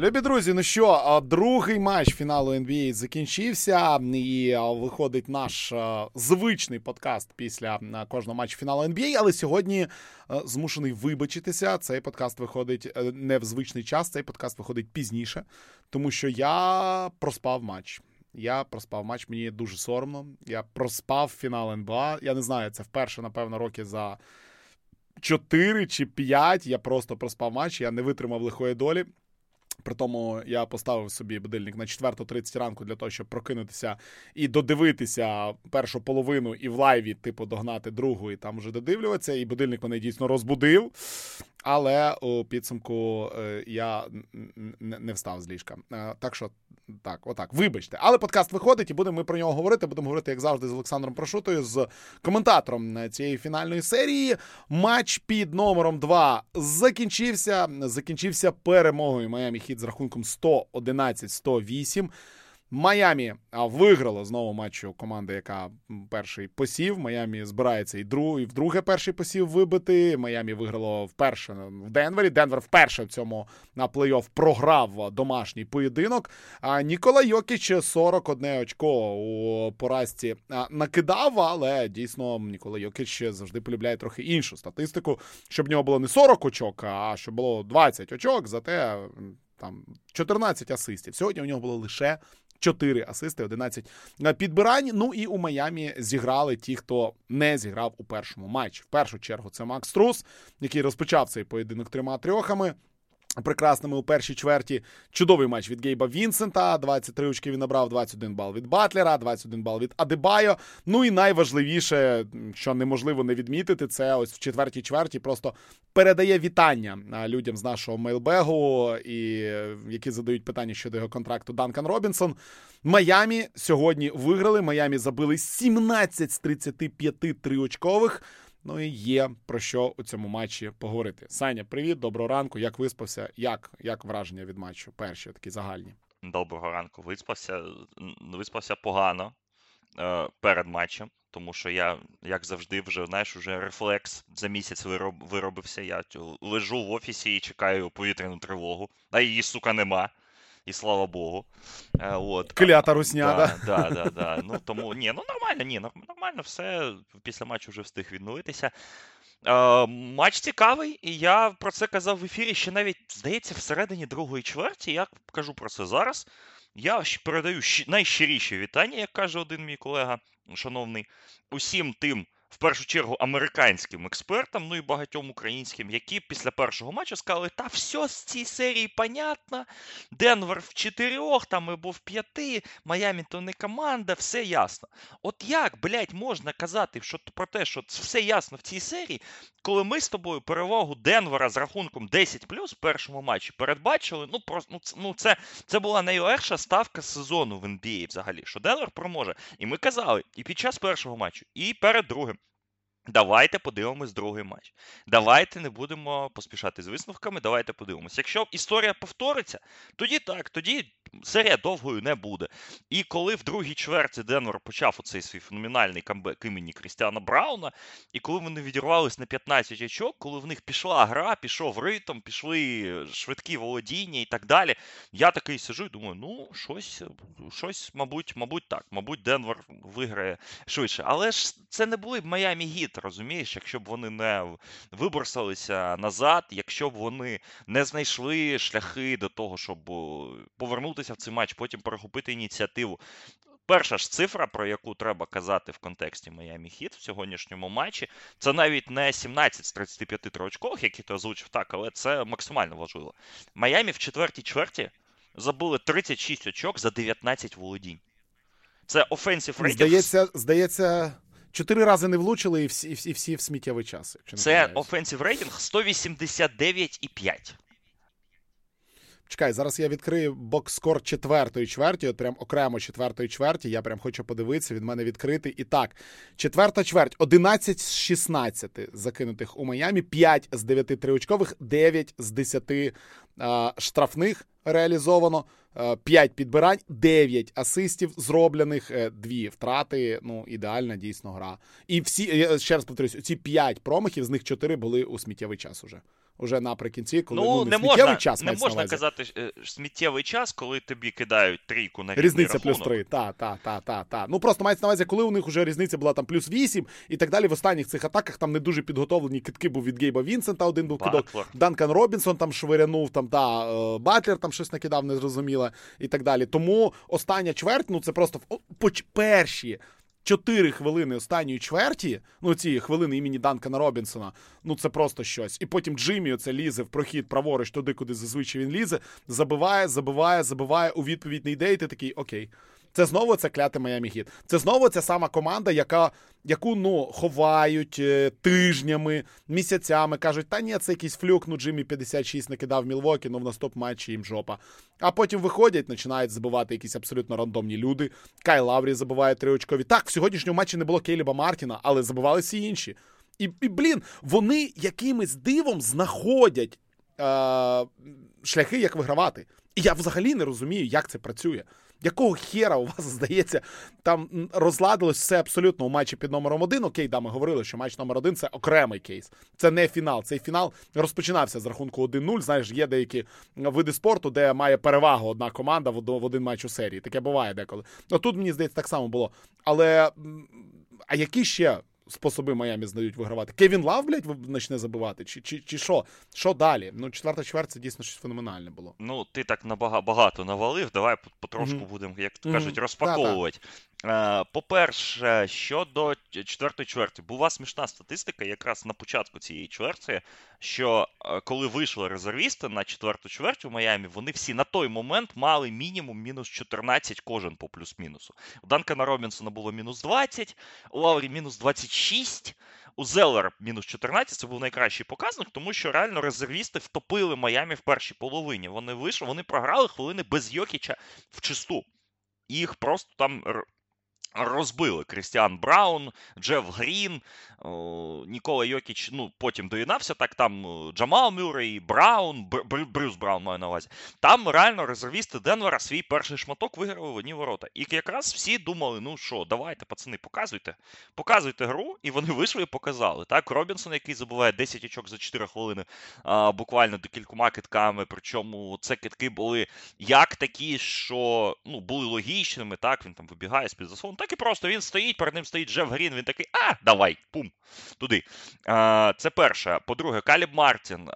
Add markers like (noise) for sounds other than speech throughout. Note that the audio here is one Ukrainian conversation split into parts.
Любі друзі, ну що, другий матч фіналу NBA закінчився, і виходить наш звичний подкаст після кожного матчу фіналу NBA, але сьогодні змушений вибачитися. Цей подкаст виходить е, не в звичний час, цей подкаст виходить пізніше, тому що я проспав матч. Я проспав матч, мені дуже соромно. Я проспав фінал НБА. Я не знаю, це вперше, напевно, роки за 4 чи 5. Я просто проспав матч, я не витримав лихої долі. При тому я поставив собі будильник на 4.30 ранку для того, щоб прокинутися і додивитися першу половину і в лайві, типу, догнати другу і там вже додивлюватися. І будильник мене дійсно розбудив. Але у підсумку е, я не встав з ліжка. Е, так що так, отак, вибачте. Але подкаст виходить, і будемо ми про нього говорити. Будемо говорити, як завжди, з Олександром Прошутою, з коментатором цієї фінальної серії. Матч під номером 2 закінчився. Закінчився перемогою Майами Хіт з рахунком 111-108. Майамі виграло знову матчу команда, яка перший посів. Майамі збирається і друг, і вдруге перший посів вибити. Майамі виграло вперше в Денвері. Денвер вперше в цьому на плей-офф програв домашній поєдинок. А Нікола Йокіч 41 очко у поразці накидав, але дійсно Нікола Йокіч завжди полюбляє трохи іншу статистику, щоб в нього було не 40 очок, а щоб було 20 очок, зате там 14 асистів. Сьогодні у нього було лише 4 асисти, 11 підбирань. Ну і у Майамі зіграли ті, хто не зіграв у першому матчі. В першу чергу це Макс Трус, який розпочав цей поєдинок трьома трьохами. Прекрасними у першій чверті чудовий матч від Гейба Вінсента. 23 очки він набрав, 21 бал від Батлера, 21 бал від Адебайо. Ну і найважливіше, що неможливо не відмітити, це ось в четвертій чверті просто передає вітання людям з нашого мейлбегу, і які задають питання щодо його контракту Данкан Робінсон. Майамі сьогодні виграли. Майамі забили 17 з 35 триочкових. Ну і є про що у цьому матчі поговорити. Саня, привіт, доброго ранку. Як виспався? Як як враження від матчу? Перші такі загальні? Доброго ранку. Виспався. Виспався погано е, перед матчем, тому що я, як завжди, вже знаєш, уже рефлекс за місяць вироб, виробився. Я лежу в офісі і чекаю повітряну тривогу, а її сука нема і слава Богу. Е, от. Клята русня, да? Да, да, да, Ну, тому, ні, ну нормально, ні, нормально все. Після матчу вже встиг відновитися. Е, Матч цікавий, і я про це казав в ефірі ще навіть, здається, всередині другої чверті. Я кажу про це зараз. Я передаю найщиріші вітання, як каже один мій колега, шановний, усім тим в першу чергу американським експертам, ну і багатьом українським, які після першого матчу сказали, та все з цій серії понятно. Денвер в чотирьох, там або в п'яти, Майамі то не команда, все ясно. От як, блядь, можна казати що, про те, що все ясно в цій серії, коли ми з тобою перевагу Денвера з рахунком 10 плюс в першому матчі передбачили, ну просто ну, ну це це була найлегша ставка сезону в NBA взагалі, що Денвер проможе. І ми казали і під час першого матчу, і перед другим. Давайте подивимось другий матч. Давайте не будемо поспішати з висновками. Давайте подивимось. Якщо історія повториться, тоді так, тоді серія довгою не буде. І коли в другій чверті Денвер почав оцей свій феноменальний камбек імені Крістіана Брауна, і коли вони відірвались на 15 очок, коли в них пішла гра, пішов ритм, пішли швидкі володіння і так далі, я такий сижу і думаю, ну, щось, щось, мабуть, мабуть, так, мабуть, Денвер виграє швидше. Але ж це не були б Майамі Розумієш, якщо б вони не виборсалися назад, якщо б вони не знайшли шляхи до того, щоб повернутися в цей матч, потім перехопити ініціативу. Перша ж цифра, про яку треба казати в контексті Майами Хіт в сьогоднішньому матчі, це навіть не 17 з 35 троочкових, які ти озвучив так, але це максимально важливо. Майамі в четвертій чверті забули 36 очок за 19 володінь. Це офенсів рейтинг. Здається, здається, чотири рази не влучили і всі і всі в сміттєвий час. Це офенсів рейтинг 189,5. Чекай, зараз я відкрию бокскор четвертої чверті, от прям окремо четвертої чверті. Я прям хочу подивитися, від мене відкритий. І так, четверта чверть, 11 з 16 закинутих у Майамі, 5 з 9 триочкових, 9 з 10 а, штрафних реалізовано, 5 підбирань, 9 асистів зроблених, 2 е, втрати. Ну, ідеальна дійсно гра. І всі, я ще раз повторюсь, ці 5 промахів, з них 4 були у сміттєвий час уже. Уже наприкінці, коли Ну, ну, не сміттєвий можна, час не можна казати е, сміттєвий час, коли тобі кидають трійку на рівний Різниця плюс рахунок. 3. Та, та, та, та, та. Ну просто мається на увазі, коли у них вже різниця була там плюс 8 і так далі. В останніх цих атаках там не дуже підготовлені китки був від Гейба Вінсента, один був кидок. Данкан Робінсон там швирянув, там та е, Батлер там щось накидав, незрозуміло і так далі. Тому остання чверть, ну це просто поч- перші. Чотири хвилини останньої чверті, ну ці хвилини імені Данкана Робінсона, ну це просто щось. І потім Джиммі оце лізе в прохід праворуч туди, куди зазвичай він лізе, забиває, забиває, забиває, у відповідь не йде, і ти такий окей. Це знову це кляте Майамі Гіт. Це знову ця сама команда, яка, яку ну, ховають е, тижнями, місяцями. Кажуть, та ні, це якийсь fluke, ну Джиммі 56 накидав Мілвокі, ну в наступ матчі їм жопа. А потім виходять, починають забивати якісь абсолютно рандомні люди. Кай Лаврі забиває триочкові. Так, в сьогоднішньому матчі не було Кейліба Мартіна, але забивали всі інші. І, і блін, вони якимось дивом знаходять е, шляхи, як вигравати. І я взагалі не розумію, як це працює. Якого хера у вас (laughs) здається, там розладилось все абсолютно у матчі під номером один. Окей, да, ми говорили, що матч номер один це окремий кейс. Це не фінал. Цей фінал розпочинався з рахунку 1-0. Знаєш, є деякі види спорту, де має перевагу одна команда в один матч у серії. Таке буває деколи. Ну тут мені здається так само було. Але а які ще способи Майами знають вигравати? Кевін Лав, блядь, почне забивати? Чи, чи, чи що? Що далі? Ну, четверта чверть це дійсно щось феноменальне було. Ну, ти так набага- багато навалив. Давай потрошку Мгм. будемо, як Мгм. кажуть, розпаковувати. Е, По-перше, щодо четвертої чверті, була смішна статистика якраз на початку цієї чверті, що е, коли вийшли резервісти на четверту чверть у Майамі, вони всі на той момент мали мінімум мінус 14 кожен по плюс-мінусу. У Данкана Робінсона було мінус 20, у Лаврі мінус 26. У Зеллера мінус 14 це був найкращий показник, тому що реально резервісти втопили Майамі в першій половині. Вони вийшли, вони програли хвилини без Йокіча в чисту. Їх просто там розбили Крістіан Браун, Джеф Грін, Нікола Йокіч, ну потім доєднався, так там Джамал Мюррей, Браун, Бр- Бр- Брюс Браун маю на увазі. Там реально резервісти Денвера свій перший шматок виграли в одні ворота. І якраз всі думали, ну що, давайте, пацани, показуйте. Показуйте гру, і вони вийшли і показали. Так, Робінсон, який забиває 10 очок за 4 хвилини, а, буквально декількома кидками. Причому це кидки були як такі, що ну, були логічними, так, він там вибігає з-під заслону, так і просто він стоїть, перед ним стоїть Джеф Грін, він такий, а, давай, пум, туди. Це перше. По-друге, Каліб Мартін,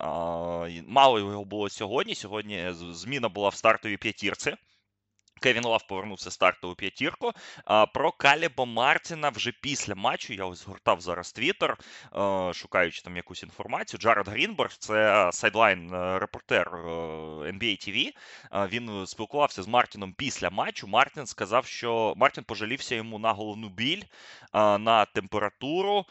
мало його було сьогодні. Сьогодні зміна була в стартовій п'ятірці. Кевін Лав повернувся в стартову п'ятірку. Про Каліба Мартіна вже після матчу. Я ось згортав зараз твіттер, шукаючи там якусь інформацію. Джаред Грінберг, це sideline е, reporter е, NBA TV. Він спілкувався з Мартіном після матчу. Мартін сказав, що Мартін пожалівся йому на головну біль, на температуру.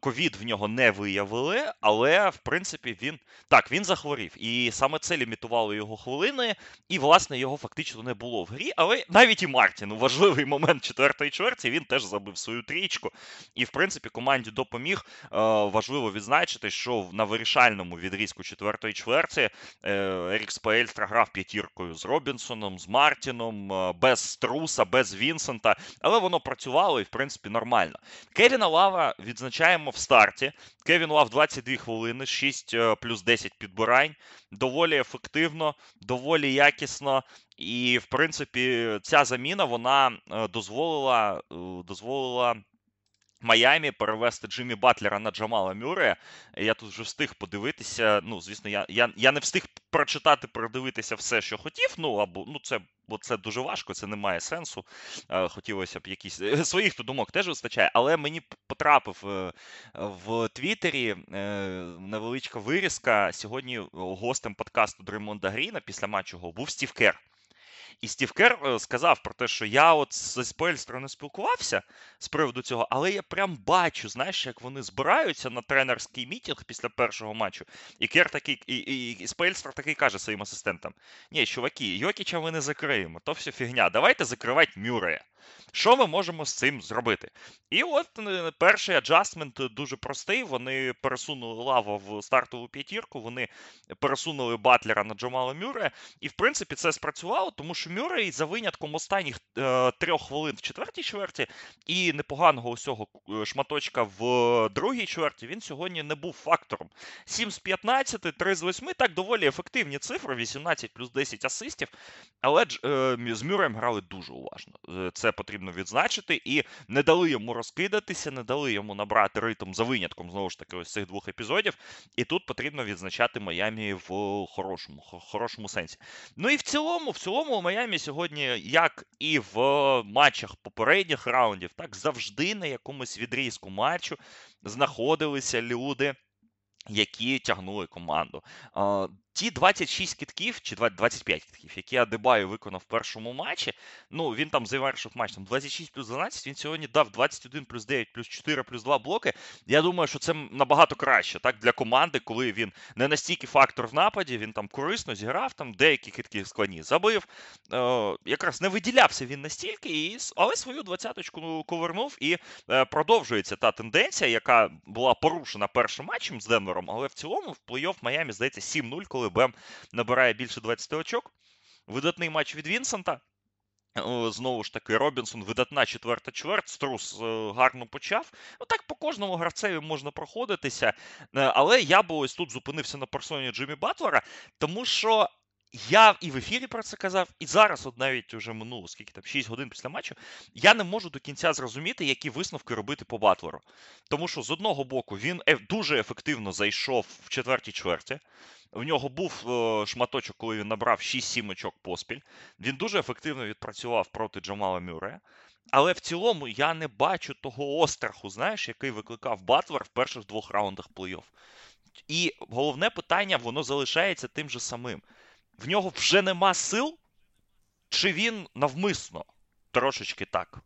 Ковід в нього не виявили, але в принципі він так він захворів. І саме це лімітувало його хвилини. І, власне, його фактично не було в грі, але навіть і Мартін у важливий момент четвертої чверті він теж забив свою трічку. І, в принципі, команді допоміг. Е, важливо відзначити, що на вирішальному відрізку четвертої чверті е, Ерік Спаельстра грав п'ятіркою з Робінсоном, з Мартіном, е, без Струса, без Вінсента, але воно працювало і, в принципі, нормально. Кевіна Лава відзначаємо в старті. Кевін Лав 22 хвилини, 6 е, плюс 10 підбирань. Доволі ефективно, доволі якісно. І, в принципі, ця заміна вона е, дозволила, е, дозволила Майамі перевести Джиммі Батлера на Джамала Мюррея. Я тут вже встиг подивитися. Ну, звісно, я, я, я не встиг прочитати, передивитися все, що хотів. Ну, або ну, це, бо це дуже важко, це не має сенсу. Е, Хотілося б якісь своїх то думок теж вистачає, але мені потрапив в Твіттері невеличка вирізка. Сьогодні гостем подкасту Дреймонда Гріна після матчу був Стів Кер. І Стів Кер е, сказав про те, що я от з Спельстрою не спілкувався з приводу цього, але я прям бачу, знаєш, як вони збираються на тренерський meeting після першого матчу. І Кер такий, і, і, і Спельстер такий каже своїм асистентам: Ні, чуваки, Йокіча ми не закриємо, то все фігня. Давайте закривати Мюррея. Що ми можемо з цим зробити? І от е, перший аджастмент дуже простий. Вони пересунули лаву в стартову п'ятірку, вони пересунули Батлера на Джамала Мюре. І в принципі це спрацювало, тому що Мюррей за винятком останніх е, трьох хвилин в четвертій чверті і непоганого усього е, шматочка в другій чверті він сьогодні не був фактором. 7 з 15, 3 з 8, так доволі ефективні цифри, 18 плюс 10 асистів. Але е, з Мюрреєм грали дуже уважно. Е, це потрібно відзначити. І не дали йому розкидатися, не дали йому набрати ритм за винятком знову ж таки ось цих двох епізодів. І тут потрібно відзначати Майамі в хорошому хорошому сенсі. Ну і в цілому, в цілому, у Майамі сьогодні, як і в матчах попередніх раундів, так завжди на якомусь відрізку матчу знаходилися люди які тягнули команду. Ті 26 кітків, чи 25 кітків, які Адебаю виконав в першому матчі. Ну, він там завершив матч там 26 плюс 12, він сьогодні дав 21 плюс 9 плюс 4 плюс 2 блоки. Я думаю, що це набагато краще так, для команди, коли він не настільки фактор в нападі, він там корисно зіграв, там деякі китки складні забив. Е, Якраз не виділявся він настільки, і, але свою двадцяточку ковернув і е, продовжується та тенденція, яка була порушена першим матчем з Денвером, але в цілому в плей-офф Майамі здається 7-0, коли коли Бем набирає більше 20 очок. Видатний матч від Вінсента. Знову ж таки, Робінсон, видатна четверта чверть, Струс е, гарно почав. Ну так по кожному гравцеві можна проходитися. Е, але я би ось тут зупинився на персоні Джиммі Батлера, тому що я і в ефірі про це казав, і зараз, от навіть вже минуло скільки там 6 годин після матчу, я не можу до кінця зрозуміти, які висновки робити по Батлеру. Тому що з одного боку він дуже ефективно зайшов в четвертій чверті. В нього був е, шматочок, коли він набрав 6-7 очок поспіль. Він дуже ефективно відпрацював проти Джамала Мюре. Але в цілому я не бачу того остраху, знаєш, який викликав Батлер в перших двох раундах плей-офф. І головне питання, воно залишається тим же самим. В нього вже нема сил, чи він навмисно трошечки так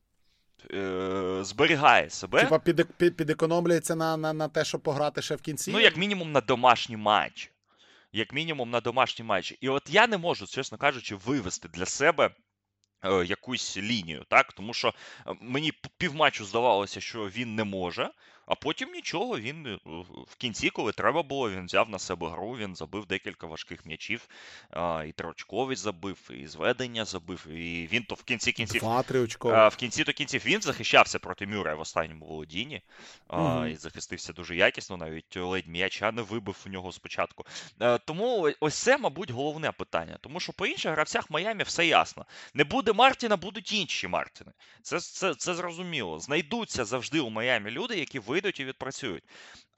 е- зберігає себе. Типа під, під, підекономлюється на, на, на те, щоб пограти ще в кінці? Ну, як мінімум, на домашній матч як мінімум на домашні матчі. І от я не можу, чесно кажучи, вивести для себе. Е, якусь лінію, так тому що е, мені півматчу здавалося, що він не може. А потім нічого, він е, в кінці, коли треба було, він взяв на себе гру, він забив декілька важких м'ячів, і трочковий забив, і зведення забив. І він то в кінці кінців Два, в кінці до кінців він захищався проти Мюра в останньому володінні угу. і захистився дуже якісно, навіть ледь м'яча не вибив у нього спочатку. Е, тому ось це, мабуть, головне питання. Тому що по інших гравцях Майамі все ясно. Не буде Мартіна, будуть інші Мартіни. Це, це, Це зрозуміло. Знайдуться завжди у Майамі люди, які вийдуть і відпрацюють.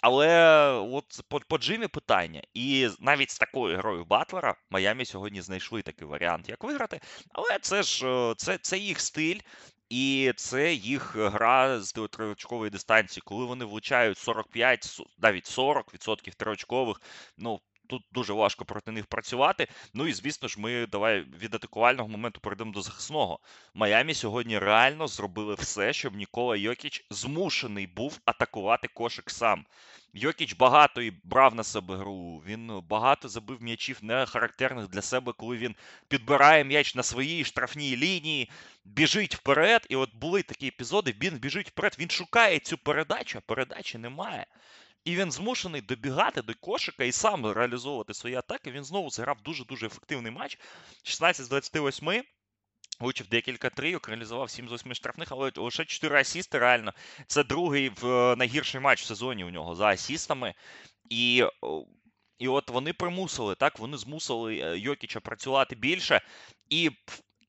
Але от по, по Джимі питання. І навіть з такою грою Батлера Майамі сьогодні знайшли такий варіант, як виграти. Але це ж е, це, це їх стиль. І це їх гра з триочкової дистанції, коли вони влучають 45, навіть 40% триочкових. Ну тут дуже важко проти них працювати. Ну і звісно ж, ми давай від атакувального моменту перейдемо до захисного. Майамі сьогодні реально зробили все, щоб Нікола Йокіч змушений був атакувати кошик сам. Йокіч багато і брав на себе гру. Він багато забив м'ячів не характерних для себе, коли він підбирає м'яч на своїй штрафній лінії, біжить вперед. І от були такі епізоди. Він біжить вперед, він шукає цю передачу, а передачі немає. І він змушений добігати до кошика і сам реалізовувати свої атаки. Він знову зіграв дуже-дуже ефективний матч. 16 з 28. Влучив декілька трійок, реалізував 7 з 8 штрафних, але лише 4 асісти реально. Це другий в е, найгірший матч в сезоні у нього за асістами. І і от вони примусили, так, вони змусили е, Йокіча працювати більше. І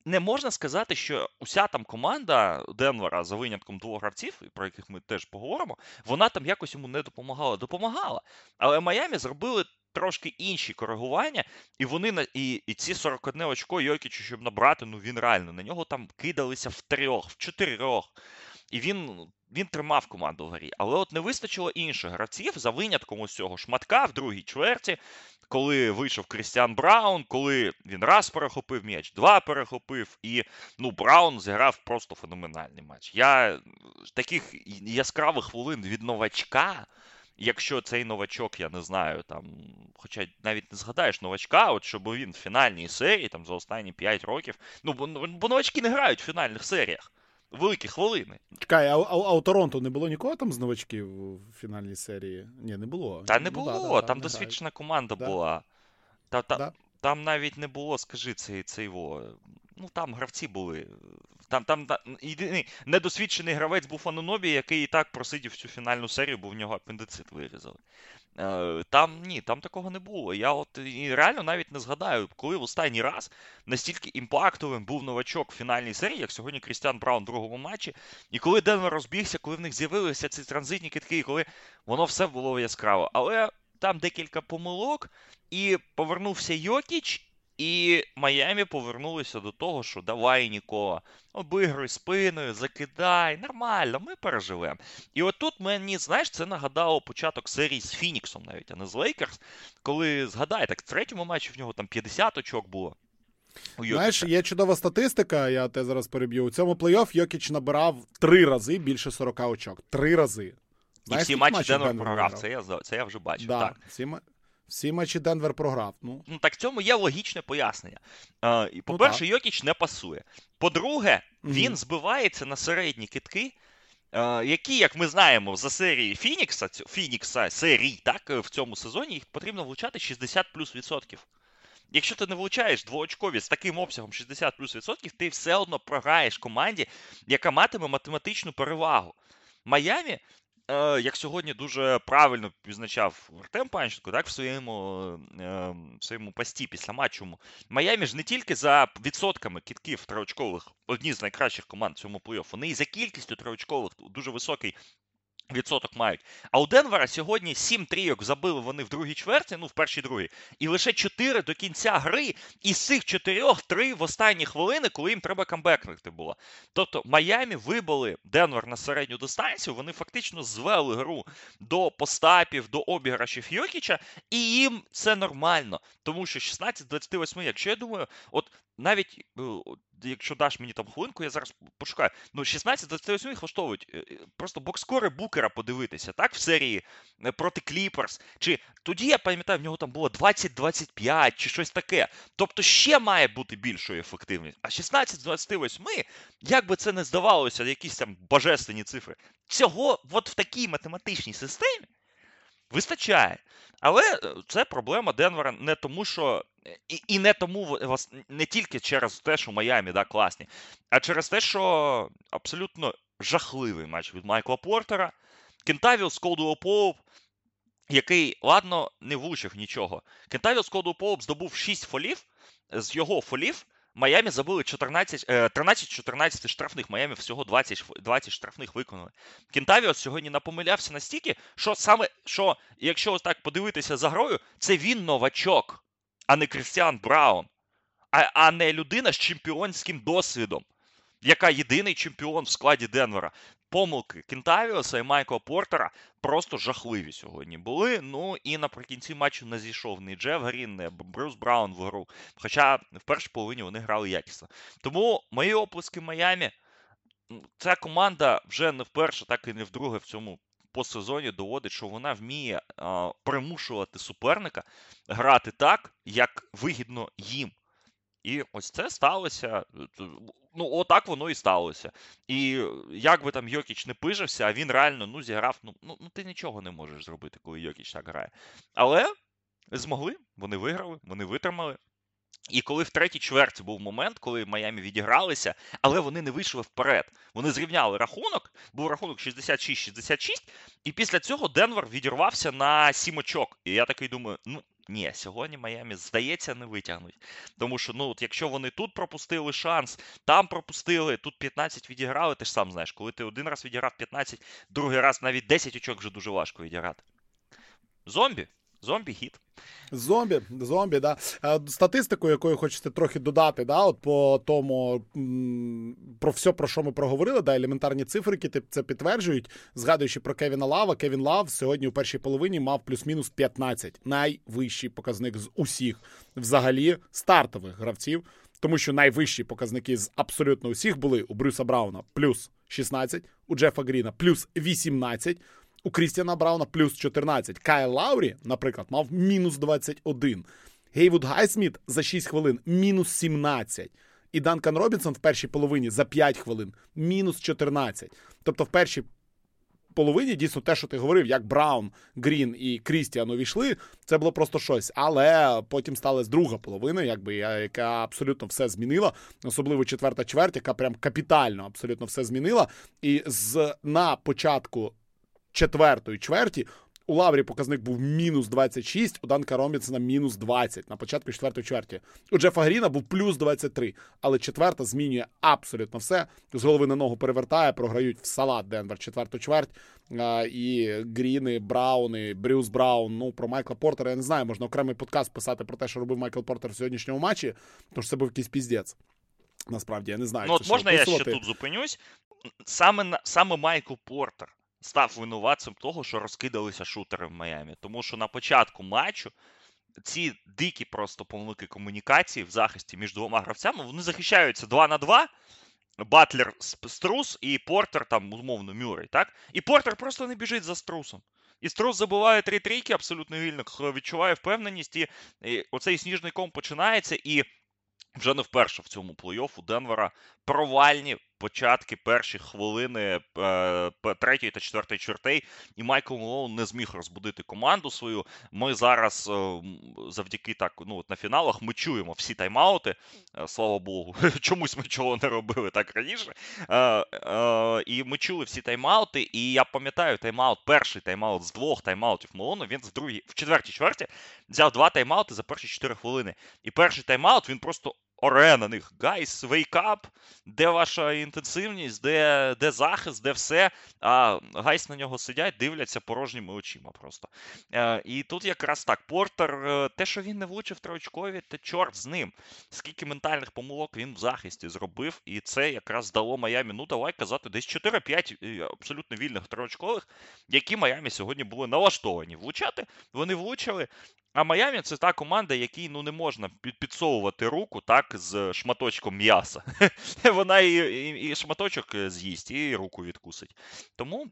не можна сказати, що уся там команда Денвера за винятком двох гравців, про яких ми теж поговоримо, вона там якось йому не допомагала. Допомагала. Але Майамі зробили трошки інші коригування, і вони на і, і ці 41 очко Йокічу, щоб набрати, ну він реально на нього там кидалися в трьох, в чотирьох. І він він тримав команду в грі. Але от не вистачило інших гравців за винятком ось цього шматка в другій чверті, коли вийшов Крістіан Браун, коли він раз перехопив м'яч, два перехопив, і ну, Браун зіграв просто феноменальний матч. Я таких яскравих хвилин від новачка. Якщо цей новачок, я не знаю, там, хоча навіть не згадаєш новачка, от щоб він в фінальній серії там за останні 5 років. Ну, бо, бо новачки не грають в фінальних серіях. Великі хвилини. Чекай, а, а, а у Торонто не було нікого там з новачків в фінальній серії? Ні, не було. Та не Ну, було, да, да, там да, досвідчена команда Да. була. Та, та, Да. Там навіть не було, скажи, цей, цей во. Ну там гравці були. Там, там та- єдиний недосвідчений гравець був Анунобі, який і так просидів всю фінальну серію, бо в нього апендицит вирізали. Е, Там ні, там такого не було. Я от і реально навіть не згадаю, коли в останній раз настільки імпактовим був новачок в фінальній серії, як сьогодні Крістіан Браун в другому матчі. І коли Денвер розбігся, коли в них з'явилися ці транзитні кидки, і коли воно все було яскраво. Але там декілька помилок, і повернувся Йокіч, і Майамі повернулися до того, що давай, Нікола, обігруй спиною, закидай, нормально, ми переживемо. І от тут мені, знаєш, це нагадало початок серії з Фініксом навіть, а не з Лейкерс, коли згадай, так в третьому матчі в нього там 50 очок було. Знаєш, є чудова статистика, я те зараз переб'ю. У цьому плей-офф Йокіч набирав три рази більше 40 очок. Три рази. І всі матчі Денвер програв, це я, це я вже бачив. Да, Так. всі, всі матчі Денвер програв. Ну, Ну так цьому є логічне пояснення. І, по-перше, Йокіч не пасує. По-друге, Мгм. він збивається на середні китки, які, як ми знаємо, за серії Фінікса, Фінікса серій, так, е, в цьому сезоні їх потрібно влучати 60 плюс відсотків. Якщо ти не влучаєш двоочкові з таким обсягом 60 плюс відсотків, ти все одно програєш команді, яка матиме математичну перевагу. Майамі, як сьогодні дуже правильно відзначав Артем Панченко, так, в своєму, е, в своєму пості після матчу, Майамі ж не тільки за відсотками кітків триочкових, одні з найкращих команд в цьому плей-офф, вони і за кількістю триочкових дуже високий відсоток мають. А у Денвера сьогодні 7 трійок забили вони в другій чверті, ну в першій другій, і лише 4 до кінця гри, і з цих 4 3 в останні хвилини, коли їм треба камбекнути було. Тобто Майамі вибили Денвер на середню дистанцію, вони фактично звели гру до постапів, до обіграшів Йокіча, і їм це нормально. Тому що 16-28, якщо я думаю, от навіть е, якщо даш мені там хвилинку, я зараз пошукаю. Ну, 16-28 їх влаштовують. Е, е, Просто бокскори Букера подивитися, так, в серії е, проти Кліперс. Чи тоді я пам'ятаю, в нього там було 20-25 чи щось таке. Тобто ще має бути більшою ефективністю. А 16-28, як би це не здавалося, якісь там божественні цифри, цього от в такій математичній системі вистачає. Але е, це проблема Денвера не тому, що і, і не тому не тільки через те, що Майамі да, класні, а через те, що абсолютно жахливий матч від Майкла Портера. Кентавіус Колдуел Поуп, який, ладно, не влучив нічого. Кентавіус Колдуел Поуп здобув 6 фолів. З його фолів Майамі забили 14, е, 13-14 штрафних. Майами всього 20, 20 штрафних виконали. Кентавіос сьогодні напомилявся настільки, що саме що, якщо ось так подивитися за грою, це він новачок, а не Крістіан Браун, а, а не людина з чемпіонським досвідом, яка єдиний чемпіон в складі Денвера. Помилки Кентавіоса і Майкла Портера просто жахливі сьогодні були. Ну і наприкінці матчу не зійшов ні Джеф Грін, ні Брюс Браун в гру. Хоча в першій половині вони грали якісно. Тому мої оплески Майамі. Ця команда вже не вперше, так і не вдруге в цьому постсезоні доводить, що вона вміє а, примушувати суперника грати так, як вигідно їм. І ось це сталося. Ну, отак воно і сталося. І як би там Йокіч не пижився, а він реально ну, зіграв. Ну, ну, ну ти нічого не можеш зробити, коли Йокіч так грає. Але змогли, вони виграли, вони витримали. І коли в третій чверті був момент, коли Майамі відігралися, але вони не вийшли вперед. Вони зрівняли рахунок, був рахунок 66-66, і після цього Денвер відірвався на сім очок. І я такий думаю, ну ні, сьогодні Майамі, здається, не витягнуть. Тому що, ну, от якщо вони тут пропустили шанс, там пропустили, тут 15 відіграли, ти ж сам знаєш, коли ти один раз відіграв 15, другий раз навіть 10 очок вже дуже важко відіграти. Зомбі, зомбі хіт. Зомбі, зомбі, да. Е, Статистику, якою хочете трохи додати, да, от по тому про все, про що ми проговорили, да, елементарні цифрики це підтверджують. Згадуючи про Кевіна Лава, Кевін Лав сьогодні у першій половині мав плюс-мінус 15. Найвищий показник з усіх взагалі стартових гравців. Тому що найвищі показники з абсолютно усіх були у Брюса Брауна плюс 16, у Джефа Гріна плюс 18, у Крістіана Брауна плюс 14. Кайл Лаурі, наприклад, мав мінус 21. Гейвуд Гайсміт за 6 хвилин мінус 17. І Данкан Робінсон в першій половині за 5 хвилин мінус 14. Тобто в першій половині дійсно те, що ти говорив, як Браун, Грін і Крістіан увійшли, це було просто щось. Але потім сталася друга половина, якби яка абсолютно все змінила, особливо четверта чверть, яка прям капітально абсолютно все змінила. І з на початку четвертої чверті у Лаврі показник був мінус 26, у Данка Робінсона мінус 20 на початку четвертої чверті. У Джефа Гріна був плюс 23, але четверта змінює абсолютно все. З голови на ногу перевертає, програють в салат Денвер четверту чверть. І Гріни, Брауни, Брюс Браун. Ну про Майкла Портера я не знаю, можна окремий подкаст писати про те, що робив Майкл Портер в сьогоднішньому матчі, тому що це був якийсь піздець. Насправді я не знаю. Ну, от можна я ще тут зупинюсь. Саме саме Майкл Портер став винуватцем того, що розкидалися шутери в Майамі. Тому що на початку матчу ці дикі просто помилки комунікації в захисті між двома гравцями вони захищаються 2 на 2. Батлер Струс і Портер, там, умовно, Мюррей, так? І Портер просто не біжить за Струсом. І Струс забиває три трійки, абсолютно вільно відчуває впевненість, і, і оцей сніжний ком починається, і вже не вперше в цьому плей-офф у Денвера провальні початки перші хвилини е, третьої та четвертої чвертей, і Майкл Мелоун не зміг розбудити команду свою. Ми зараз е, завдяки так, ну от на фіналах ми чуємо всі тайм-аути. Е, слава Богу, (laughs) чомусь ми чого не робили так раніше. І ми чули всі тайм-аути, і я пам'ятаю тайм-аут, перший тайм-аут з двох тайм-аутів Мелону, він в другій, в четвертій чверті взяв два тайм-аути за перші чотири хвилини. І перший тайм-аут він просто оре на них. Guys, up, де ваша інтенсивність, де де захист, де все. А guys на нього сидять, дивляться порожніми очима просто. Е, І тут якраз так. Портер, е, те, що він не влучив трьохочковий, то чорт з ним. Скільки ментальних помилок він в захисті зробив, і це якраз дало Майамі, ну давай казати, десь 4-5 е, абсолютно вільних троочкових, які Майамі сьогодні були налаштовані влучати. Вони влучили. А Майамі це та команда, якій ну не можна підсовувати руку так з шматочком м'яса. (laughs) Вона і, і, і шматочок е, з'їсть, і руку відкусить. Тому.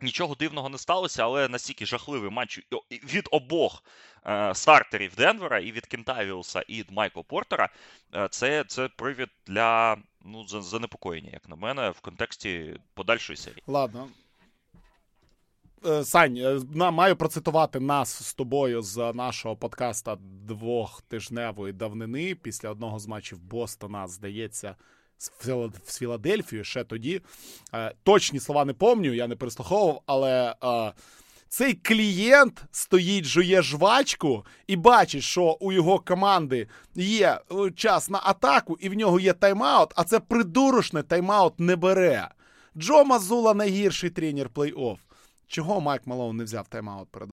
Нічого дивного не сталося, але настільки жахливий матч від обох е, стартерів Денвера, і від Кентавіуса, і від Майкла Портера. Е, це це привід для ну, занепокоєння, як на мене, в контексті подальшої серії. Ладно, Сань, е, маю процитувати нас з тобою з нашого подкаста двохтижневої давнини після одного з матчів Бостона, здається, з Філадельфією ще тоді. Е, точні слова не помню, я не переслуховував, але. Цей клієнт стоїть, жує жвачку і бачить, що у його команди є час на атаку, і в нього є тайм-аут, а це придурочне тайм-аут не бере. Джо Мазула найгірший тренер плей-офф. Чого Майк Малоун не взяв тайм-аут перед?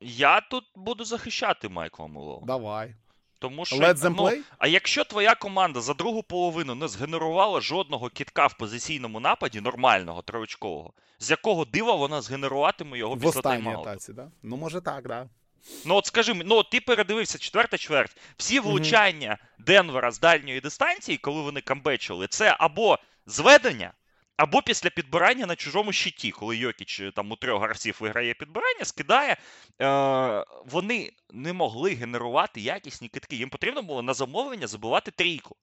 Я тут буду захищати Майкла Малоуна. Давай. Тому що, Let them ну, play? А якщо твоя команда за другу половину не згенерувала жодного кітка в позиційному нападі, нормального, трьохочкового, з якого дива вона згенеруватиме його в після тайм атаці, да? Ну, може так, да. Ну, от скажи, ну ти передивився четверта чверть. Всі влучання. Денвера з дальньої дистанції, коли вони камбечили, це або зведення, або після підбирання на чужому щиті, коли Йокіч е, там у трьох гравців виграє підбирання, скидає, е, вони не могли генерувати якісні китки. Їм потрібно було на замовлення забивати трійку.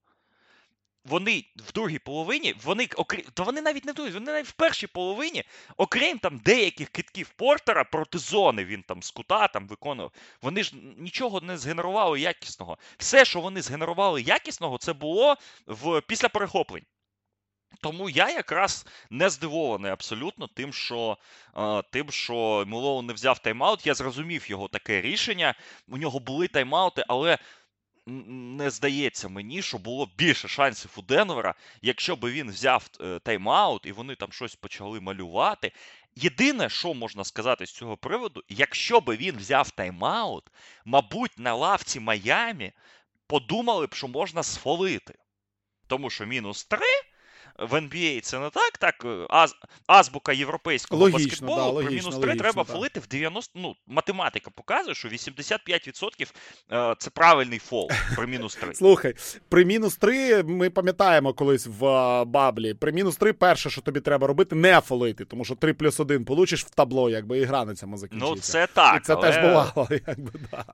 Вони в другій половині, вони окрім, то вони навіть не в вони навіть в першій половині, окрім там деяких китків Портера проти зони, він там з кута там виконував. Вони ж нічого не згенерували якісного. Все, що вони згенерували якісного, це було в після перехоплень. Тому я якраз не здивований абсолютно тим, що е, тим, що Мелоу не взяв тайм-аут. Я зрозумів його таке рішення. У нього були тайм-аути, але не здається мені, що було більше шансів у Денвера, якщо би він взяв е, тайм-аут і вони там щось почали малювати. Єдине, що можна сказати з цього приводу, якщо би він взяв тайм-аут, мабуть, на лавці Майамі подумали б, що можна сфолити. Тому що мінус 3. В NBA це не так, так е, аз, азбука європейського логічно, баскетболу да, при мінус 3 логічно, треба да. фолити в 90, ну, математика показує, що 85% е, це правильний фол при мінус 3. (laughs) Слухай, при мінус 3 ми пам'ятаємо колись в баблі. При мінус 3 перше, що тобі треба робити, не фолити, тому що 3 плюс 1 получиш в табло, якби і гра на цьому закінчиться. Ну, це так. І це але... теж бувало, (laughs) якби да.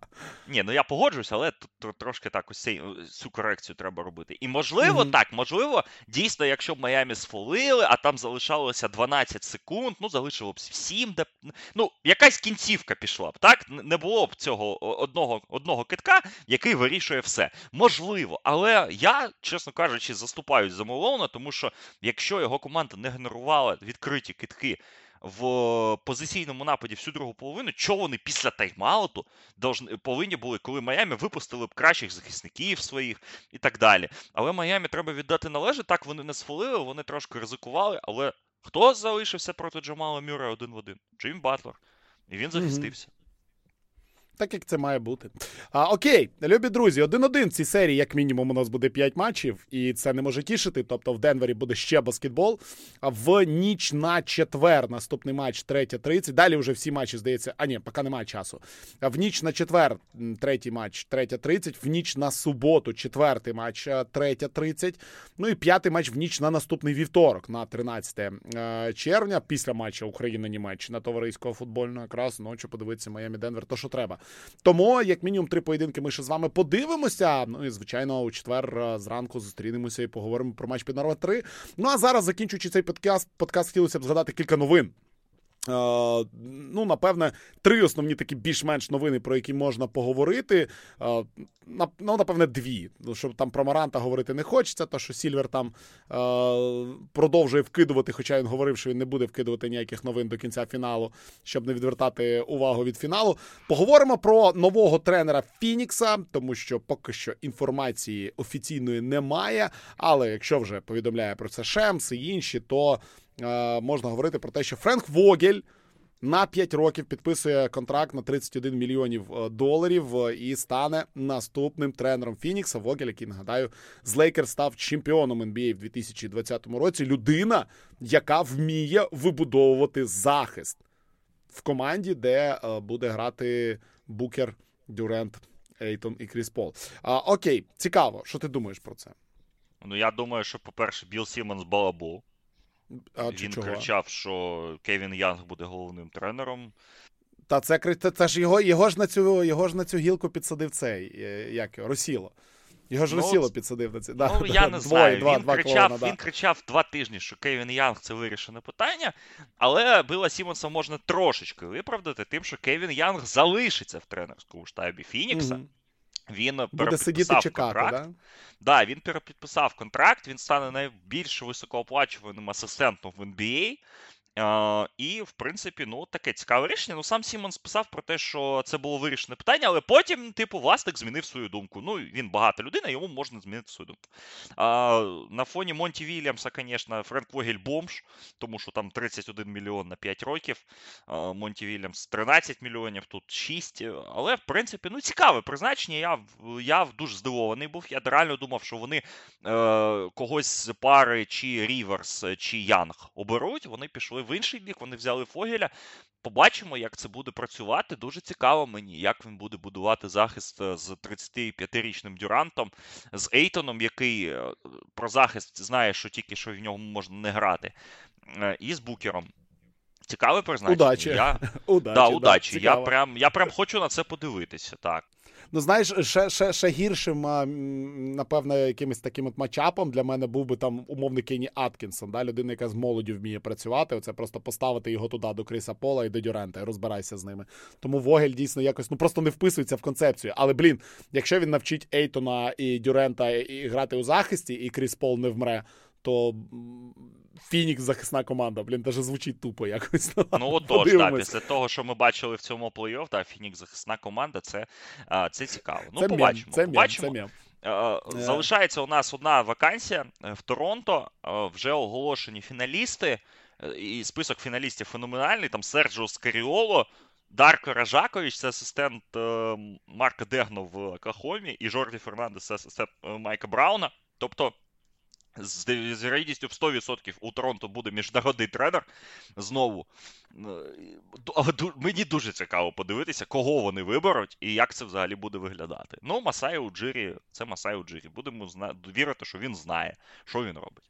Ні, ну я погоджуюсь, але трошки так ось е, цю корекцію треба робити. І можливо, Мгм. так, можливо, дійсно, якщо б Майамі сфолили, а там залишалося 12 секунд, ну залишило б 7, де, ну, якась кінцівка пішла б, так? Не було б цього одного, одного китка, який вирішує все. Можливо, але я, чесно кажучи, заступаюсь за Мелоуна, тому що якщо його команда не генерувала відкриті китки в позиційному нападі всю другу половину, чого вони після тайм-ауту повинні були, коли Майами випустили б кращих захисників своїх і так далі. Але Майамі треба віддати належне. Так вони не схвалили, вони трошки ризикували, але хто залишився проти Джамала Мюра один в один? Джим Батлер. І він захистився. Так як це має бути. А, окей, любі друзі, один-один в цій серії, як мінімум, у нас буде 5 матчів, і це не може тішити. Тобто в Денвері буде ще баскетбол. А в ніч на четвер наступний матч 3.30. Далі вже всі матчі, здається. А ні, поки немає часу. А в ніч на четвер, третій матч 3.30, в ніч на суботу, четвертий матч е, 3.30. Ну і п'ятий матч в ніч на наступний вівторок, на 13 е, червня, після матчу Україна-Німеччина товариського футбольного, якраз ночі подивитися Майами Денвер, то що треба. Тому, як мінімум, три поєдинки ми ще з вами подивимося. Ну і звичайно, у четвер е, зранку зустрінемося і поговоримо про матч під номер 3. Ну а зараз, закінчуючи цей подкаст, подкаст хотілося б згадати кілька новин. Е, ну, напевне, три основні такі більш-менш новини, про які можна поговорити. Е, ну, напевне, дві. Ну, Щоб там про Моранта говорити не хочеться, то що Сільвер там е, продовжує вкидувати, хоча він говорив, що він не буде вкидувати ніяких новин до кінця фіналу, щоб не відвертати увагу від фіналу. Поговоримо про нового тренера Фінікса, тому що поки що інформації офіційної немає. Але якщо вже повідомляє про це Шемс і інші, то можна говорити про те, що Френк Вогель на 5 років підписує контракт на 31 мільйонів е, доларів е, і стане наступним тренером Фінікса. Вогель, який нагадаю, з Лейкерс став чемпіоном NBA в 2020 році. Людина, яка вміє вибудовувати захист в команді, де е, буде грати Букер, Дюрент, Ейтон і Кріс Пол. А, окей, цікаво, що ти думаєш про це? Ну, я думаю, що, по-перше, Білл Сімонс балабол. А, чи Він чого? кричав, що Кевін Янг буде головним тренером. Та це, це, це ж його, його ж на цю його ж на цю гілку підсадив цей, е, як його, Росіло. Його ж Ну, Росіло підсадив на це. Ну, Да, я да, не двоє, знаю. Два, він, два кричав, клоуна, він да. кричав два тижні, що Кевін Янг це вирішене питання, але Біла Сімонса можна трошечки виправдати тим, що Кевін Янг залишиться в тренерському штабі Фінікса. Мгм. Він е, Буде сидіти чекати, контракт. да? Да, він перепідписав контракт, він стане найбільш високооплачуваним асистентом в NBA. І, в принципі, ну, таке цікаве рішення. Ну, сам Сімонс писав про те, що це було вирішене питання, але потім, типу, власник змінив свою думку. Ну, він багата людина, йому можна змінити свою думку. А, на фоні Монті Вільямса, звісно, Френк Вогель бомж, тому що там 31 мільйон на 5 років. А, Монті Вільямс 13 мільйонів, тут 6. Але, в принципі, ну, цікаве призначення. Я, я дуже здивований був. Я реально думав, що вони е, когось з пари чи Ріверс, чи Янг оберуть. Вони пішли в інший бік, вони взяли Фогеля. Побачимо, як це буде працювати. Дуже цікаво мені, як він буде будувати захист е, з 35-річним Дюрантом, з Ейтоном, який е, про захист знає, що тільки що в нього можна не грати, е, і з Букером. Цікаве призначення. Удачі. Я, (laughs) Удачі, да, удачі. я, прям, я прям хочу на це подивитися. Так. Ну, знаєш, ще, ще, ще гіршим, м, якимось таким от матчапом для мене був би там умовний Кенні Аткінсон, да? людина, яка з молоддю вміє працювати. Оце просто поставити його туди до Кріса Пола і до Дюрента, і розбирайся з ними. Тому Вогель дійсно якось ну просто не вписується в концепцію. Але блін, якщо він навчить Ейтона і Дюрента і грати у захисті, і Кріс Пол не вмре, то Фінікс захисна команда. Блін, даже звучить тупо якось. Ну отож, Подивимось. після того, що ми бачили в цьому плей-офф, да, Фінікс захисна команда, це, це цікаво. Ну, це побачимо. це побачимо. це мем. Е, Залишається у нас одна вакансія е, в Торонто. Е, Вже оголошені фіналісти. Е, І список фіналістів феноменальний. Там Серджо Скаріоло, Дарко Ражакович, це асистент е, Марка Дегно в Оклахомі, і Жорді Фернандес, це асистент е, Майка Брауна. Тобто з, вірогідністю в 100% у Торонто буде міжнародний тренер знову. Мені дуже цікаво подивитися, кого вони виберуть і як це взагалі буде виглядати. Ну, Масай у Джирі, це Масай у Джирі. Будемо зна... вірити, що він знає, що він робить.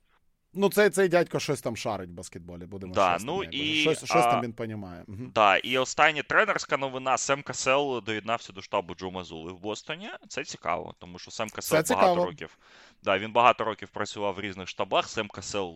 Ну, цей цей дядько щось там шарить в баскетболі, будемо да, щось, ну, і, Щось щось а, там він понімає. Угу. Да, і остання тренерська новина: Сем Касел доєднався до штабу Джо Мазули в Бостоні. Це цікаво, тому що Сем Касел Це багато цікаво. років. Да, Він багато років працював в різних штабах. Сем Касел,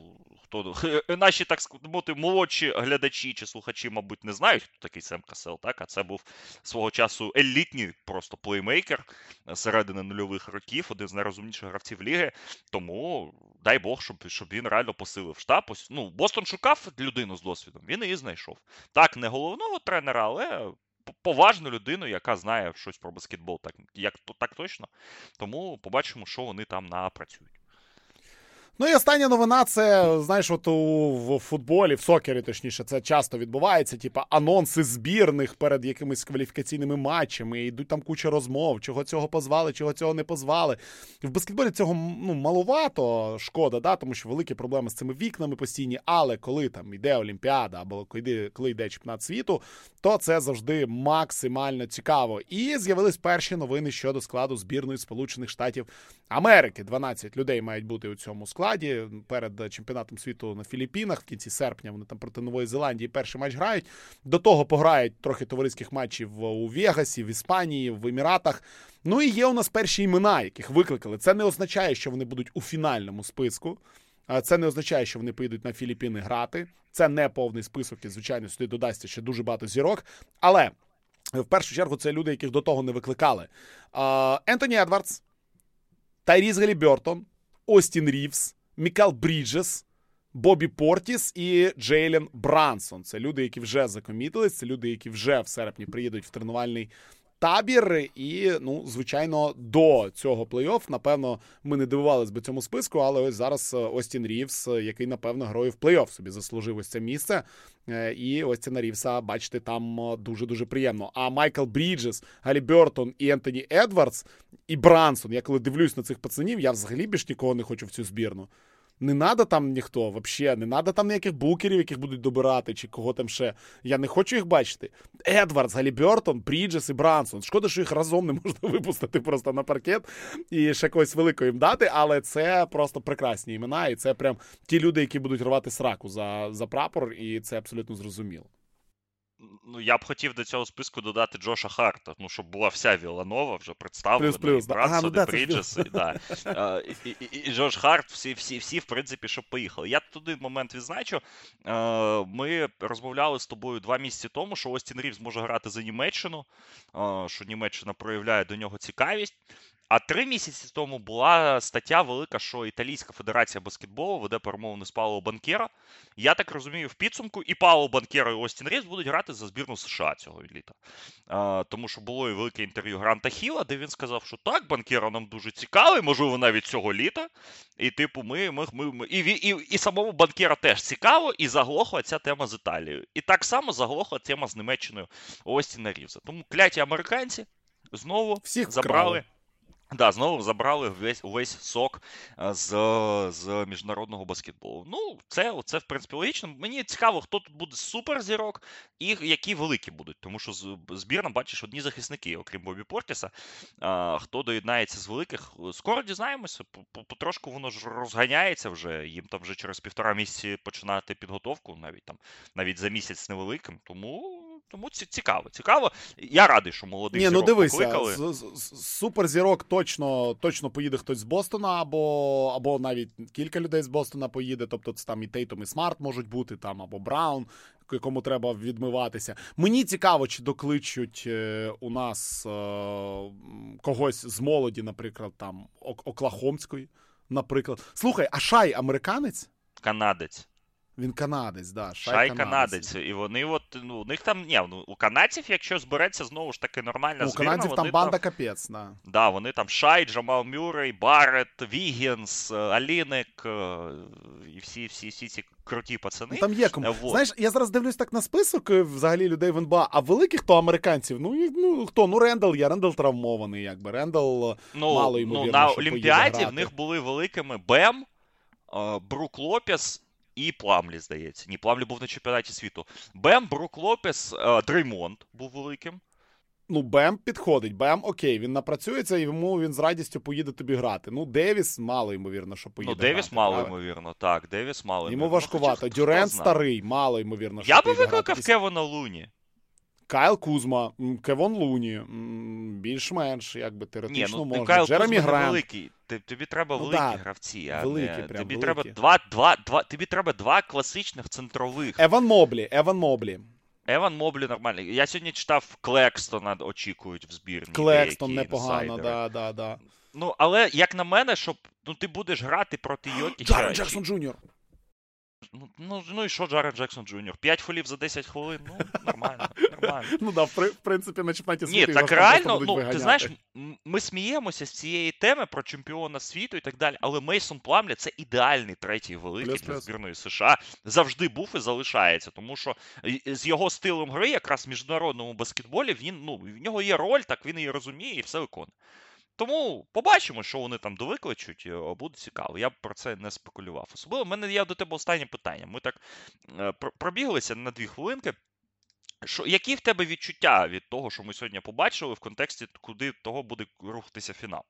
хто (laughs) наші так сказати, молодші глядачі чи слухачі, мабуть, не знають, хто такий Сем Касел, так? А це був свого часу елітній просто плеймейкер середини нульових років, один з найрозумніших гравців ліги. Тому дай Бог, щоб щоб він реально посилив штаб. Ну, Бостон шукав людину з досвідом, він її знайшов. Так, не головного тренера, але поважну людину, яка знає щось про баскетбол, так як так точно. Тому побачимо, що вони там напрацюють. Ну і остання новина, це знаєш, от у в футболі, в сокері, точніше, це часто відбувається. Типа анонси збірних перед якимись кваліфікаційними матчами. Йдуть там куча розмов, чого цього позвали, чого цього не позвали. В баскетболі цього ну, маловато шкода, да, тому що великі проблеми з цими вікнами постійні. Але коли там йде Олімпіада або коли, коли йде чемпіонат світу, то це завжди максимально цікаво. І з'явились перші новини щодо складу збірної Сполучених Штатів Америки. 12 людей мають бути у цьому складі складі перед чемпіонатом світу на Філіппінах. В кінці серпня вони там проти Нової Зеландії перший матч грають. До того пограють трохи товариських матчів у Вегасі, в Іспанії, в Еміратах. Ну і є у нас перші імена, яких викликали. Це не означає, що вони будуть у фінальному списку. Це не означає, що вони поїдуть на Філіппіни грати. Це не повний список, і звичайно сюди додасться ще дуже багато зірок. Але в першу чергу це люди, яких до того не викликали. Ентоні Едвардс, Тайріс Галібертон, Остін Рівс, Мікал Бріджес, Боббі Портіс і Джейлен Брансон. Це люди, які вже закомітились, це люди, які вже в серпні приїдуть в тренувальний табір. І, ну, звичайно, до цього плей-офф, напевно, ми не дивувались би цьому списку, але ось зараз е, Остін Рівс, е, який, напевно, грою в плей-офф собі заслужив ось це місце. Е, і Остіна Рівса, бачите, там дуже-дуже приємно. А Майкл Бріджес, Галі Бертон і Ентоні Едвардс і Брансон. Я коли дивлюсь на цих пацанів, я взагалі більш нікого не хочу в цю збірну. Не надо там ніхто, взагалі, не надо там ніяких букерів, яких будуть добирати, чи кого там ще. Я не хочу їх бачити. Едвардс, Галібертон, Бріджес і Брансон. Шкода, що їх разом не (laughs) можна випустити просто на паркет і ще когось великого їм дати, але це просто прекрасні імена, і це прям ті люди, які будуть рвати сраку за, за прапор, і це абсолютно зрозуміло. Ну, я б хотів до цього списку додати Джоша Харта, ну, щоб була вся Віланова вже представлена, плюс, і Брансон, ну, і Бріджес, і, да. і, і, і, Джош Харт, всі, всі, всі, в принципі, щоб поїхали. Я тут один момент відзначу. Ми розмовляли з тобою два місяці тому, що Остін Рівз може грати за Німеччину, що Німеччина проявляє до нього цікавість. А три місяці тому була стаття велика, що Італійська федерація баскетболу веде перемовини з Пауло Банкера. Я так розумію, в підсумку і Пауло Банкера, і Остін Рівс будуть грати за збірну США цього літа. А, Тому що було і велике інтерв'ю Гранта Хіла, де він сказав, що так, Банкера нам дуже цікавий, можливо, навіть цього літа. І, типу, ми, ми, ми, ми і, і, і самому Банкера теж цікаво, і заглохла ця тема з Італією. І так само заглохла тема з Німеччиною Остіна Рівза. Тому кляті американці знову Всіх забрали. Вкрали. Да, знову забрали весь увесь сок е, з з міжнародного баскетболу. Ну, це це в принципі логічно. Мені цікаво, хто тут буде суперзірок і які великі будуть. Тому що збірна, бачиш, одні захисники, окрім Бобі Портіса. А, Хто доєднається з великих, скоро дізнаємося. Потрошку воно ж розганяється вже. Їм там вже через півтора місяці починати підготовку, навіть там навіть за місяць невеликим. Тому. Тому цікаво, цікаво. Я радий, що молодий Ні, ну дивися, покликали. З, з, суперзірок точно точно поїде хтось з Бостона, або або навіть кілька людей з Бостона поїде. Тобто це там і Тейтом, і Смарт можуть бути, там, або Браун, якому треба відмиватися. Мені цікаво, чи докличуть е, у нас е, когось з молоді, наприклад, там Оклахомської, наприклад. Слухай, а Шай американець? Канадець. Він канадець, да. Шай, Шай канадець. канадець. І вони от, ну, у них там, ні, ну, у канадців, якщо збереться знову ж таки нормальна ну, збірна, У канадців там банда там, капець, да. Да, вони там Шай, Джамал Мюррей, Барет, Вігінс, Олінік е, і всі всі, всі ці круті пацани. Ну, там є кому. Вот. Знаєш, я зараз дивлюсь так на список е, взагалі людей в НБА, а великих то американців, ну, ну хто? Ну, Рендал є, Рендал травмований, якби. Рендал е, ну, мало ймовірно, Ну, на Олімпіаді в них були великими Бем, Брук Лопес і Пламлі, здається. Ні, Пламлі був на чемпіонаті світу. Бем, Брук Лопес, Дреймонд був великим. Ну, Бем підходить. Бем окей, він напрацюється, і йому він з радістю поїде тобі грати. Ну, Девіс мало ймовірно, що поїде. Ну, Девіс грати, мало ймовірно, так. Девіс мало Йому важкувато. Хоча, хто Дюрент знає. старий, мало ймовірно, що Я би викликав. Кевона Луні. Кайл Кузма, Кевон Луні, більш-менш, якби Ні, теоретично ну можна. Кайл Джеремі Кузма Грант. великий. Тобі треба Ну великі да, гравці, а великі, не... прям тобі великі. треба два, два, два, тобі треба два класичних центрових. Еван Моблі, Еван Моблі. Еван Моблі нормальний. Я сьогодні читав Клекстона очікують в збірні. Клекстон непогано, да, да, да. Ну, але як на мене, щоб ну ти будеш грати проти Йокіча. Джаред Джексон Джуніор. Ну, ну, ну і що Джаред Джексон Джуніор? 5 фолів за 10 хвилин, ну, нормально, (laughs) нормально. Ну да, в принципі, на чемпіонаті Ні, світу його так реально, ну ти знаєш, ми сміємося з цієї теми про чемпіона світу і так далі, але Мейсон Пламля це ідеальний третій великий для збірної США. Завжди був і залишається, тому що з його стилем гри, якраз в міжнародному баскетболі, він ну в нього є роль, так він її розуміє і все виконує. Тому побачимо, що вони там довикличуть, е, буде цікаво. Я б про це не спекулював. Особливо в мене є до тебе останнє питання. Ми так е, пробіглися на дві хвилинки. Що, які в тебе відчуття від того, що ми сьогодні побачили, в контексті, куди того буде рухатися фінал?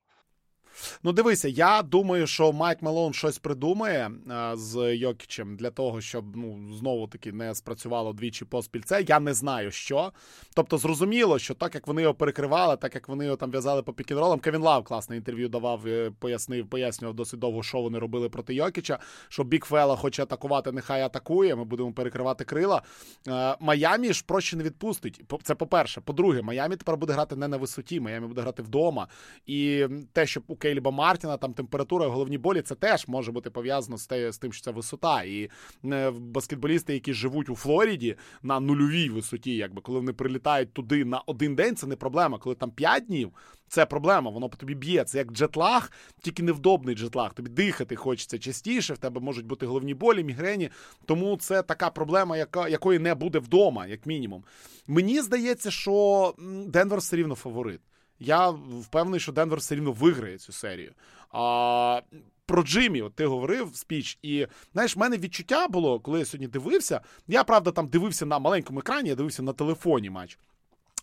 Ну, дивися, я думаю, що Майк Мелон щось придумає а, з Йокічем для того, щоб ну знову таки не спрацювало двічі поспіль. Це я не знаю що. Тобто, зрозуміло, що так як вони його перекривали, так як вони його там в'язали по пікінролам, Кевін Лав класне інтерв'ю давав, е, пояснив, пояснював досить довго, що вони робили проти Йокіча. Що Бік Фела хоче атакувати, нехай атакує. Ми будемо перекривати крила. Е, Майамі ж проще не відпустить. Це по-перше. По-друге, Майамі тепер буде грати не на висоті, Майамі буде грати вдома. І те, що у Кейліба Мартіна там температура в головній болі, це теж може бути пов'язано з, те, з тим, що це висота. І е, баскетболісти, які живуть у Флориді на нульовій висоті, якби коли вони прилітають туди на один день, це не проблема. Коли там 5 днів, це проблема, воно по тобі б'є. Це як джетлаг, тільки невдобний джетлаг. Тобі дихати хочеться частіше, в тебе можуть бути головні болі, мігрені. Тому це така проблема, яка, якої не буде вдома, як мінімум. Мені здається, що Денвер все рівно фаворит. Я впевнений, що Денвер все рівно виграє цю серію. А, про Джиммі, от ти говорив спіч, і знаєш, в мене відчуття було, коли я сьогодні дивився. Я правда там дивився на маленькому екрані, я дивився на телефоні матч,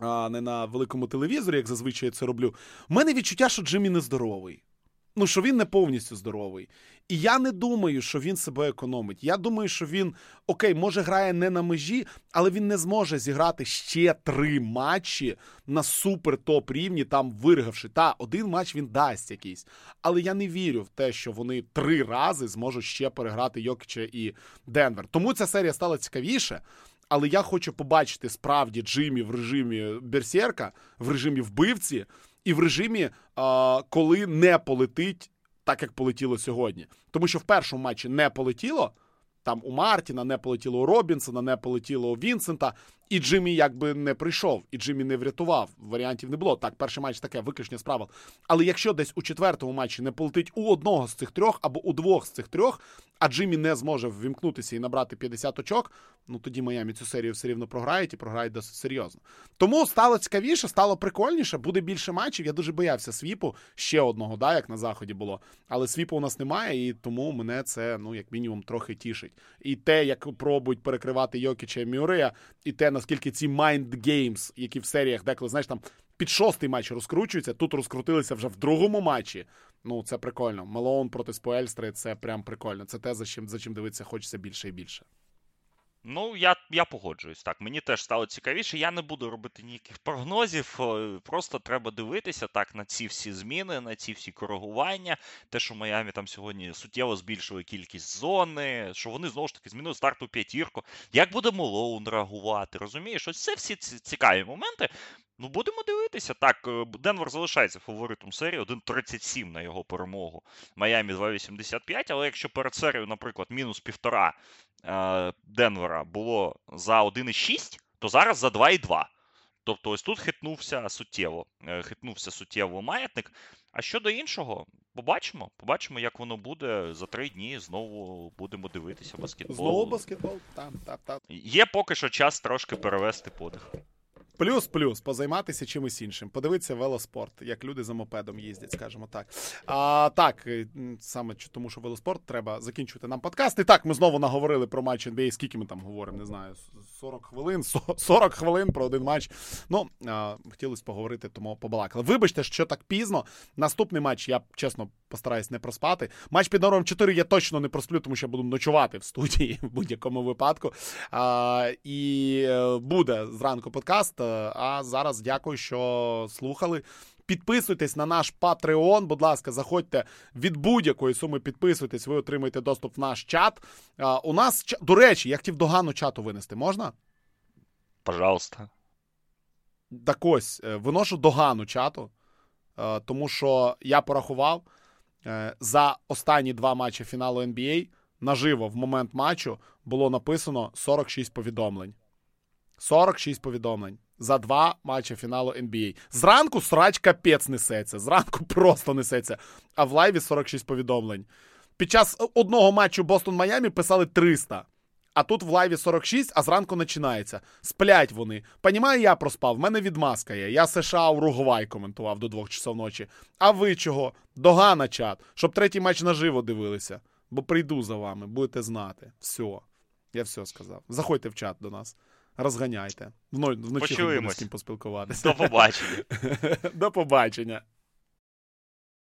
а не на великому телевізорі, як зазвичай я це роблю. У мене відчуття, що Джиммі нездоровий. Ну, що він не повністю здоровий. І я не думаю, що він себе економить. Я думаю, що він окей, може грає не на межі, але він не зможе зіграти ще три матчі на супер топ рівні, там виригавши. Та один матч він дасть якийсь. Але я не вірю в те, що вони три рази зможуть ще переграти Йокіча і Денвер. Тому ця серія стала цікавіше. Але я хочу побачити справді Джиммі в режимі Берсерка, в режимі вбивці, і в режимі, коли не полетить так, як полетіло сьогодні. Тому що в першому матчі не полетіло. Там у Мартіна не полетіло у Робінсона, не полетіло у Вінсента, і Джиммі якби не прийшов, і Джиммі не врятував. Варіантів не було. Так, перший матч таке виключення з правил. Але якщо десь у четвертому матчі не полетить у одного з цих трьох або у двох з цих трьох, а Джиммі не зможе ввімкнутися і набрати 50 очок, ну тоді Майамі цю серію все рівно програють і програють досить серйозно. Тому стало цікавіше, стало прикольніше, буде більше матчів. Я дуже боявся свіпу ще одного, да, як на заході було. Але свіпу у нас немає, і тому мене це ну як мінімум трохи тішить. І те, як пробують перекривати Йокіча і Мюрея, і те, наскільки ці mind games, які в серіях деколи, знаєш, там під шостий матч розкручуються, тут розкрутилися вже в другому матчі. Ну, це прикольно. Малоун проти Споельстри це прям прикольно. Це те, за чим за чим дивитися хочеться більше і більше. Ну, я, я погоджуюсь. Так, мені теж стало цікавіше. Я не буду робити ніяких прогнозів. Просто треба дивитися так на ці всі зміни, на ці всі коригування. Те, що Майамі там сьогодні суттєво збільшили кількість зони, що вони знову ж таки змінили старту п'ятірку. Як буде Молоун реагувати? Розумієш, ось це всі ці цікаві моменти. Ну, будемо дивитися. Так, е, Денвер залишається фаворитом серії 1.37 на його перемогу. Майамі 2.85, але якщо перед серією, наприклад, мінус півтора е, Денвера було за 1,6, то зараз за 2,2. Тобто ось тут хитнувся суттєво. е, Хитнувся суттєво маятник. А щодо іншого, побачимо. Побачимо, як воно буде за три дні. Знову будемо дивитися баскетбол. Знову баскетбол. Там, там, там. Є поки що час трошки перевести подих. Плюс-плюс, позайматися чимось іншим. Подивитися велоспорт, як люди за мопедом їздять, скажімо так. А так, е, саме тому, що велоспорт, треба закінчувати нам подкаст. І так, ми знову наговорили про матч NBA. Скільки ми там говоримо, не знаю, 40 хвилин, 40 хвилин про один матч. Ну, а, хотілося поговорити, тому побалакали. Вибачте, що так пізно. Наступний матч, я чесно постараюсь не проспати. Матч під номером 4 я точно не просплю, тому що я буду ночувати в студії в будь-якому випадку. А, І е, буде зранку подкаст. Е, а зараз дякую, що слухали. Підписуйтесь на наш Patreon, будь ласка, заходьте від будь-якої суми, підписуйтесь, ви отримаєте доступ в наш чат. А, У нас, до речі, я хотів догану чату винести, можна? Пожалуйста. Так ось, е, виношу догану чату, тому що я порахував за останні два матчі фіналу NBA наживо в момент матчу було написано 46 повідомлень. 46 повідомлень за два матчі фіналу NBA. Зранку срач капець несеться. Зранку (laughs) просто несеться. А в лайві 46 повідомлень. Під час одного матчу Бостон Майами писали 300. А тут в лайві 46, а зранку починається. Сплять вони. Понімаю, я проспав. В мене відмазка є. Я США Уругвай коментував до двох часов ночі. А ви чого? Догана чат, щоб третій матч наживо дивилися. Бо прийду за вами, будете знати. Все. Я все сказав. Заходьте в чат до нас. Розганяйте. Вночі з ким поспілкуватися. До побачення. (laughs) До побачення.